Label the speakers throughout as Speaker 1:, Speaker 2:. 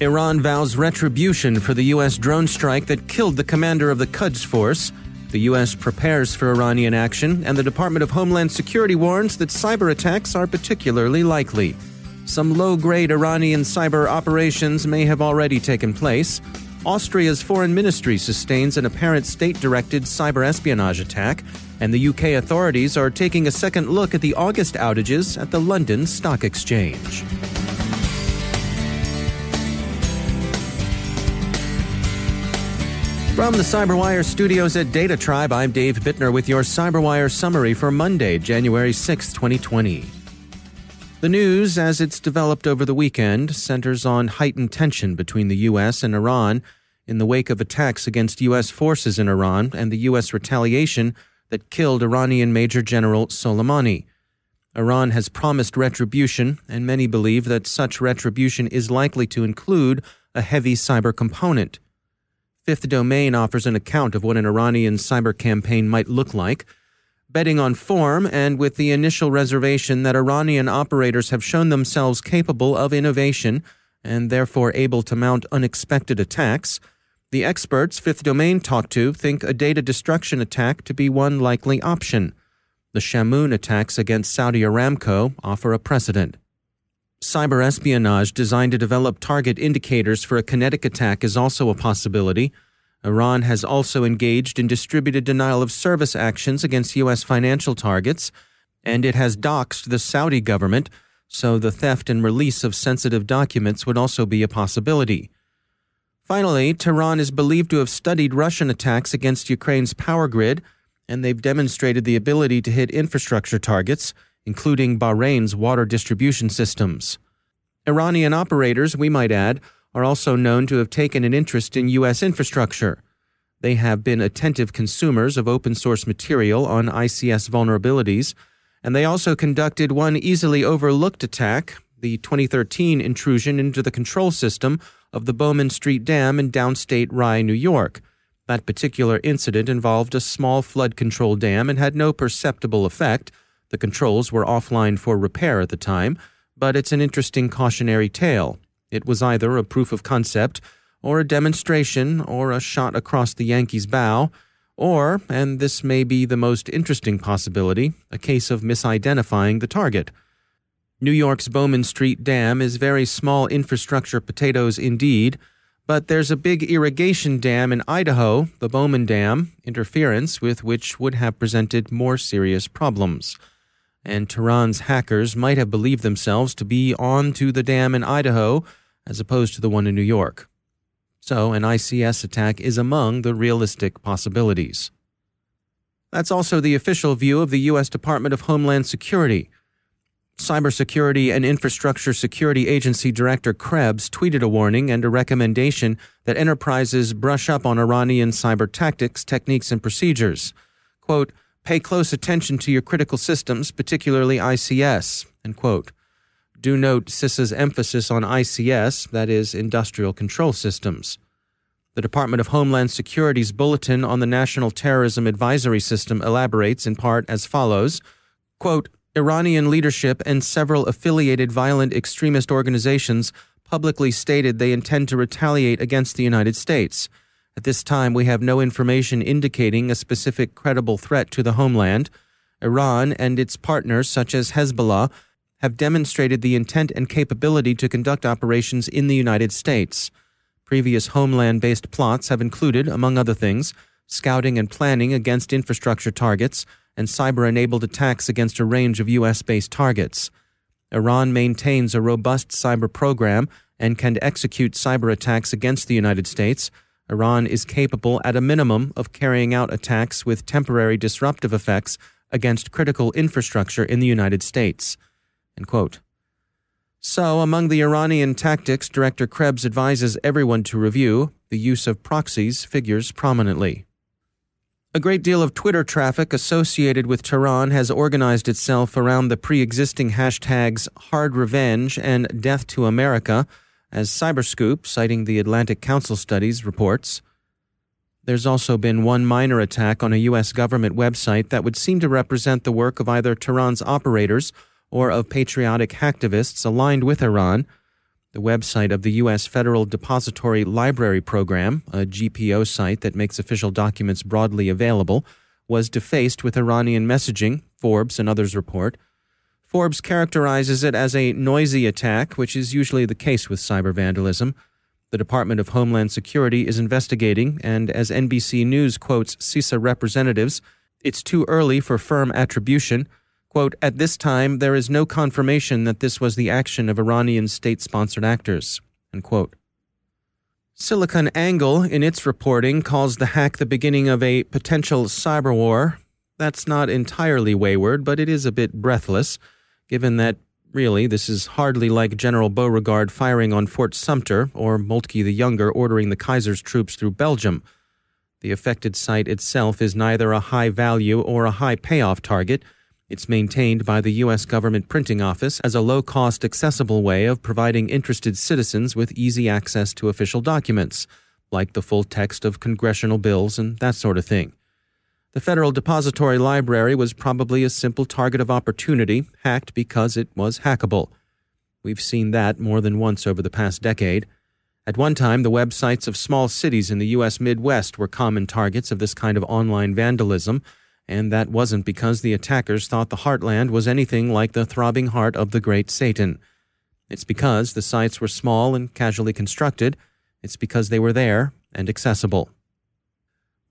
Speaker 1: Iran vows retribution for the U.S. drone strike that killed the commander of the Quds Force. The U.S. prepares for Iranian action, and the Department of Homeland Security warns that cyber attacks are particularly likely. Some low grade Iranian cyber operations may have already taken place. Austria's foreign ministry sustains an apparent state directed cyber espionage attack, and the UK authorities are taking a second look at the August outages at the London Stock Exchange. From the CyberWire studios at Data Tribe, I'm Dave Bittner with your CyberWire summary for Monday, January 6, 2020. The news, as it's developed over the weekend, centers on heightened tension between the U.S. and Iran in the wake of attacks against U.S. forces in Iran and the U.S. retaliation that killed Iranian Major General Soleimani. Iran has promised retribution, and many believe that such retribution is likely to include a heavy cyber component. Fifth Domain offers an account of what an Iranian cyber campaign might look like. Betting on form and with the initial reservation that Iranian operators have shown themselves capable of innovation and therefore able to mount unexpected attacks, the experts Fifth Domain talked to think a data destruction attack to be one likely option. The Shamoon attacks against Saudi Aramco offer a precedent. Cyber espionage designed to develop target indicators for a kinetic attack is also a possibility. Iran has also engaged in distributed denial of service actions against U.S. financial targets, and it has doxed the Saudi government, so the theft and release of sensitive documents would also be a possibility. Finally, Tehran is believed to have studied Russian attacks against Ukraine's power grid, and they've demonstrated the ability to hit infrastructure targets including Bahrain's water distribution systems. Iranian operators, we might add, are also known to have taken an interest in U.S. infrastructure. They have been attentive consumers of open source material on ICS vulnerabilities, and they also conducted one easily overlooked attack the 2013 intrusion into the control system of the Bowman Street Dam in downstate Rye, New York. That particular incident involved a small flood control dam and had no perceptible effect the controls were offline for repair at the time, but it's an interesting cautionary tale. It was either a proof of concept, or a demonstration, or a shot across the Yankees' bow, or, and this may be the most interesting possibility, a case of misidentifying the target. New York's Bowman Street Dam is very small infrastructure potatoes indeed, but there's a big irrigation dam in Idaho, the Bowman Dam, interference with which would have presented more serious problems and Tehran's hackers might have believed themselves to be on to the dam in Idaho as opposed to the one in New York. So, an ICS attack is among the realistic possibilities. That's also the official view of the U.S. Department of Homeland Security. Cybersecurity and Infrastructure Security Agency Director Krebs tweeted a warning and a recommendation that enterprises brush up on Iranian cyber tactics, techniques, and procedures. Quote, Pay close attention to your critical systems, particularly ICS. End quote. Do note CISA's emphasis on ICS, that is, industrial control systems. The Department of Homeland Security's Bulletin on the National Terrorism Advisory System elaborates in part as follows quote, Iranian leadership and several affiliated violent extremist organizations publicly stated they intend to retaliate against the United States. At this time, we have no information indicating a specific credible threat to the homeland. Iran and its partners, such as Hezbollah, have demonstrated the intent and capability to conduct operations in the United States. Previous homeland based plots have included, among other things, scouting and planning against infrastructure targets, and cyber enabled attacks against a range of U.S. based targets. Iran maintains a robust cyber program and can execute cyber attacks against the United States. Iran is capable, at a minimum, of carrying out attacks with temporary disruptive effects against critical infrastructure in the United States. So, among the Iranian tactics Director Krebs advises everyone to review, the use of proxies figures prominently. A great deal of Twitter traffic associated with Tehran has organized itself around the pre existing hashtags Hard Revenge and Death to America, as Cyberscoop, citing the Atlantic Council Studies, reports. There's also been one minor attack on a U.S. government website that would seem to represent the work of either Tehran's operators or of patriotic hacktivists aligned with Iran. The website of the U.S. Federal Depository Library Program, a GPO site that makes official documents broadly available, was defaced with Iranian messaging, Forbes and others report. Forbes characterizes it as a noisy attack, which is usually the case with cyber vandalism. The Department of Homeland Security is investigating, and as NBC News quotes CISA representatives, it's too early for firm attribution. Quote, At this time, there is no confirmation that this was the action of Iranian state sponsored actors. Unquote. SiliconANGLE, in its reporting, calls the hack the beginning of a potential cyber war. That's not entirely wayward, but it is a bit breathless, given that Really, this is hardly like General Beauregard firing on Fort Sumter or Moltke the Younger ordering the Kaiser's troops through Belgium. The affected site itself is neither a high value or a high payoff target. It's maintained by the U.S. government printing office as a low cost, accessible way of providing interested citizens with easy access to official documents, like the full text of congressional bills and that sort of thing. The Federal Depository Library was probably a simple target of opportunity, hacked because it was hackable. We've seen that more than once over the past decade. At one time, the websites of small cities in the U.S. Midwest were common targets of this kind of online vandalism, and that wasn't because the attackers thought the heartland was anything like the throbbing heart of the great Satan. It's because the sites were small and casually constructed. It's because they were there and accessible.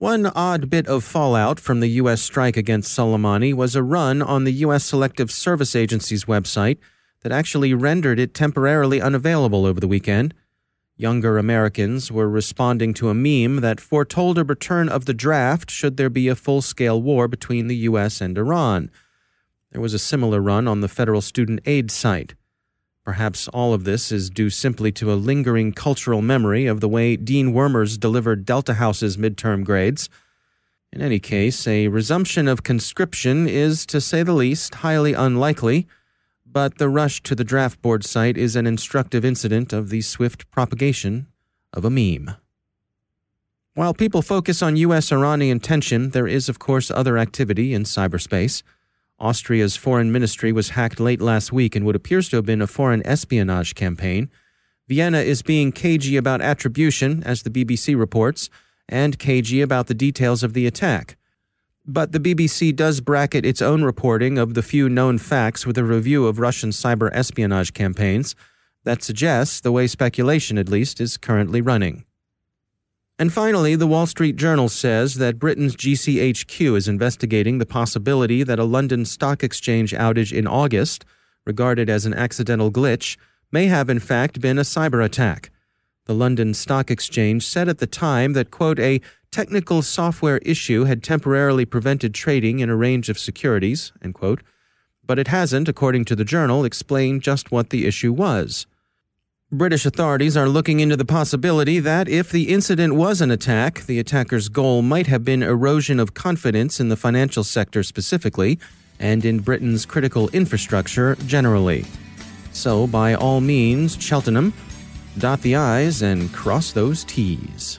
Speaker 1: One odd bit of fallout from the U.S. strike against Soleimani was a run on the U.S. Selective Service Agency's website that actually rendered it temporarily unavailable over the weekend. Younger Americans were responding to a meme that foretold a return of the draft should there be a full scale war between the U.S. and Iran. There was a similar run on the federal student aid site. Perhaps all of this is due simply to a lingering cultural memory of the way Dean Wormers delivered Delta House's midterm grades. In any case, a resumption of conscription is, to say the least, highly unlikely, but the rush to the draft board site is an instructive incident of the swift propagation of a meme. While people focus on U.S. Iranian tension, there is, of course, other activity in cyberspace. Austria's foreign ministry was hacked late last week in what appears to have been a foreign espionage campaign. Vienna is being cagey about attribution, as the BBC reports, and cagey about the details of the attack. But the BBC does bracket its own reporting of the few known facts with a review of Russian cyber espionage campaigns that suggests the way speculation, at least, is currently running. And finally, the Wall Street Journal says that Britain's GCHQ is investigating the possibility that a London Stock Exchange outage in August, regarded as an accidental glitch, may have in fact been a cyber attack. The London Stock Exchange said at the time that, quote, a technical software issue had temporarily prevented trading in a range of securities, end quote, but it hasn't, according to the journal, explained just what the issue was. British authorities are looking into the possibility that if the incident was an attack, the attacker's goal might have been erosion of confidence in the financial sector specifically and in Britain's critical infrastructure generally. So, by all means, Cheltenham, dot the I's and cross those T's.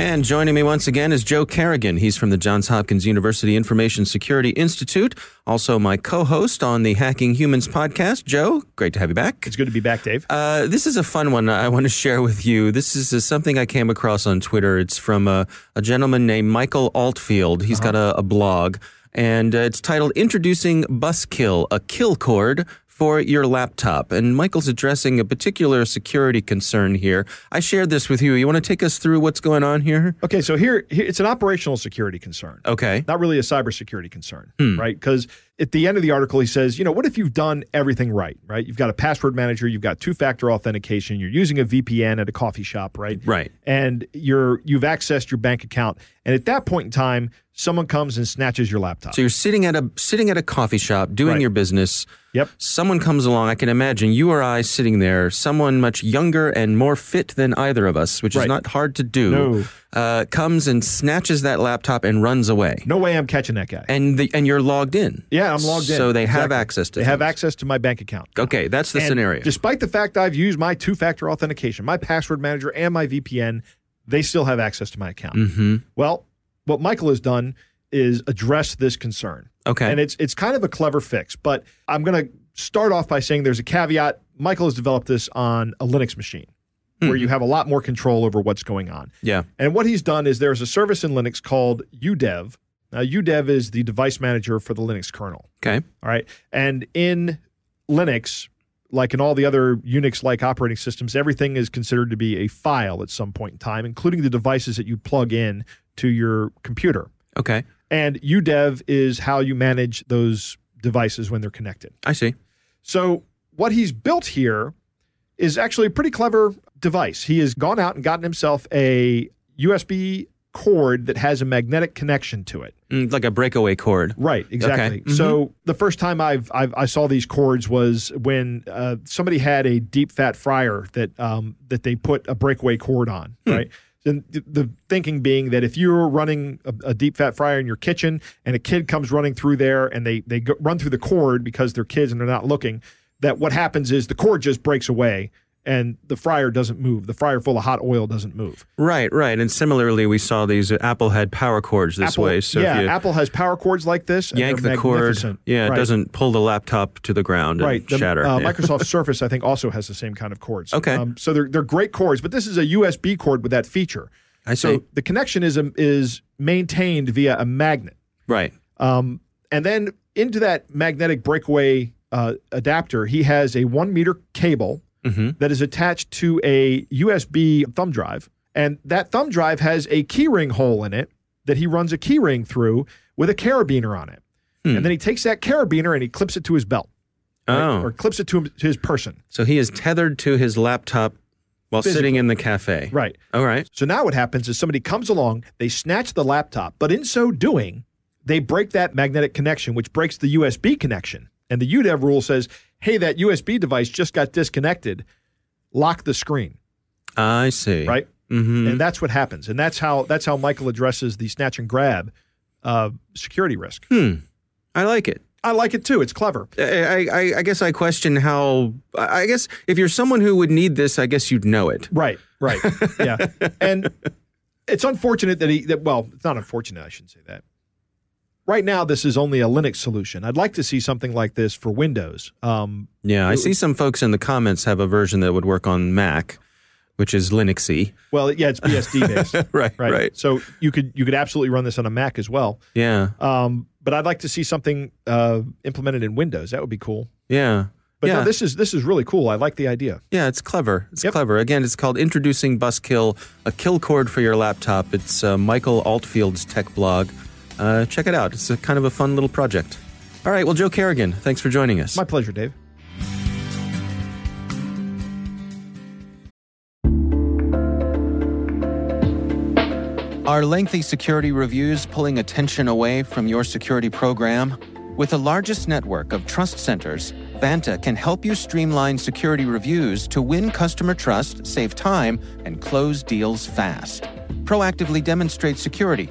Speaker 1: And joining me once again is Joe Carrigan. He's from the Johns Hopkins University Information Security Institute, also my co host on the Hacking Humans podcast. Joe, great to have you back.
Speaker 2: It's good to be back, Dave.
Speaker 1: Uh, this is a fun one I want to share with you. This is uh, something I came across on Twitter. It's from a, a gentleman named Michael Altfield. He's uh-huh. got a, a blog and uh, it's titled Introducing BusKill, a kill cord for your laptop. And Michael's addressing a particular security concern here. I shared this with you. You want to take us through what's going on here?
Speaker 2: Okay, so here, here it's an operational security concern.
Speaker 1: Okay.
Speaker 2: Not really a cybersecurity concern, hmm. right? Because at the end of the article, he says, you know, what if you've done everything right, right? You've got a password manager, you've got two-factor authentication, you're using a VPN at a coffee shop, right?
Speaker 1: Right.
Speaker 2: And you're you've accessed your bank account, and at that point in time, someone comes and snatches your laptop.
Speaker 1: So you're sitting at a sitting at a coffee shop doing right. your business.
Speaker 2: Yep.
Speaker 1: Someone comes along. I can imagine you or I sitting there. Someone much younger and more fit than either of us, which right. is not hard to do.
Speaker 2: No.
Speaker 1: Uh, comes and snatches that laptop and runs away.
Speaker 2: No way I'm catching that guy.
Speaker 1: And the, and you're logged in.
Speaker 2: Yeah, I'm logged in.
Speaker 1: So they exactly. have access to.
Speaker 2: They things. have access to my bank account.
Speaker 1: Okay, that's the
Speaker 2: and
Speaker 1: scenario.
Speaker 2: Despite the fact I've used my two-factor authentication, my password manager, and my VPN, they still have access to my account.
Speaker 1: Mm-hmm.
Speaker 2: Well, what Michael has done is address this concern.
Speaker 1: Okay.
Speaker 2: And it's it's kind of a clever fix, but I'm going to start off by saying there's a caveat. Michael has developed this on a Linux machine mm-hmm. where you have a lot more control over what's going on.
Speaker 1: Yeah.
Speaker 2: And what he's done is there's a service in Linux called udev. Now udev is the device manager for the Linux kernel.
Speaker 1: Okay.
Speaker 2: All right. And in Linux, like in all the other Unix like operating systems, everything is considered to be a file at some point in time, including the devices that you plug in to your computer.
Speaker 1: Okay.
Speaker 2: And udev is how you manage those devices when they're connected.
Speaker 1: I see.
Speaker 2: So what he's built here is actually a pretty clever device. He has gone out and gotten himself a USB cord that has a magnetic connection to it,
Speaker 1: mm, like a breakaway cord.
Speaker 2: Right, exactly. Okay. Mm-hmm. So the first time I've, I've, i saw these cords was when uh, somebody had a deep fat fryer that um, that they put a breakaway cord on, hmm. right. And the thinking being that if you're running a, a, deep fat fryer in your kitchen and a kid comes running through there and they they go, run through the cord because they're kids and they're not looking, that what happens is the cord just breaks away and the fryer doesn't move. The fryer full of hot oil doesn't move.
Speaker 1: Right, right. And similarly, we saw these Apple had power cords this
Speaker 2: Apple,
Speaker 1: way.
Speaker 2: So yeah, Apple has power cords like this.
Speaker 1: yank the cord. Yeah, right. it doesn't pull the laptop to the ground
Speaker 2: right.
Speaker 1: The, shatter.
Speaker 2: Uh,
Speaker 1: yeah.
Speaker 2: Microsoft Surface, I think, also has the same kind of cords.
Speaker 1: Okay. Um,
Speaker 2: so they're they're great cords, but this is a USB cord with that feature.
Speaker 1: I see.
Speaker 2: So the connection is um, is maintained via a magnet.
Speaker 1: Right.
Speaker 2: Um, and then into that magnetic breakaway uh, adapter, he has a one meter cable mm-hmm. that is attached to a USB thumb drive. And that thumb drive has a keyring hole in it that he runs a keyring through with a carabiner on it. Hmm. And then he takes that carabiner and he clips it to his belt.
Speaker 1: Right? Oh.
Speaker 2: Or clips it to, him, to his person.
Speaker 1: So he is tethered to his laptop while Physically. sitting in the cafe.
Speaker 2: Right.
Speaker 1: All right.
Speaker 2: So now what happens is somebody comes along, they snatch the laptop, but in so doing, they break that magnetic connection, which breaks the USB connection. And the UDEV rule says, hey, that USB device just got disconnected. lock the screen.
Speaker 1: I see.
Speaker 2: Right.
Speaker 1: Mm-hmm.
Speaker 2: And that's what happens. And that's how that's how Michael addresses the snatch and grab uh, security risk.
Speaker 1: Hmm. I like it.
Speaker 2: I like it too. It's clever.
Speaker 1: I, I, I guess I question how. I guess if you're someone who would need this, I guess you'd know it.
Speaker 2: Right. Right. yeah. And it's unfortunate that he. That, well, it's not unfortunate. I shouldn't say that. Right now, this is only a Linux solution. I'd like to see something like this for Windows. Um,
Speaker 1: yeah, I see some folks in the comments have a version that would work on Mac, which is Linuxy.
Speaker 2: Well, yeah, it's BSD based.
Speaker 1: right,
Speaker 2: right,
Speaker 1: right.
Speaker 2: So you could you could absolutely run this on a Mac as well.
Speaker 1: Yeah.
Speaker 2: Um, but I'd like to see something uh, implemented in Windows. That would be cool.
Speaker 1: Yeah.
Speaker 2: But
Speaker 1: yeah.
Speaker 2: no, this is this is really cool. I like the idea.
Speaker 1: Yeah, it's clever. It's
Speaker 2: Yep.
Speaker 1: clever. Again, it's called Introducing Buskill, a kill cord for your laptop. It's uh, Michael Altfield's tech blog. Uh, check it out. It's a kind of a fun little project. All right. Well, Joe Carrigan, thanks for joining us.
Speaker 2: My pleasure, Dave.
Speaker 1: Are lengthy security reviews pulling attention away from your security program? With the largest network of trust centers, Vanta can help you streamline security reviews to win customer trust, save time, and close deals fast. Proactively demonstrate security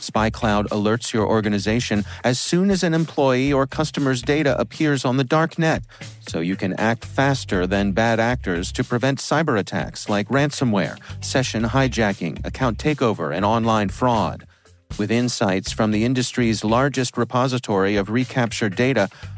Speaker 1: SpyCloud alerts your organization as soon as an employee or customer's data appears on the dark net, so you can act faster than bad actors to prevent cyber attacks like ransomware, session hijacking, account takeover, and online fraud. With insights from the industry's largest repository of recaptured data,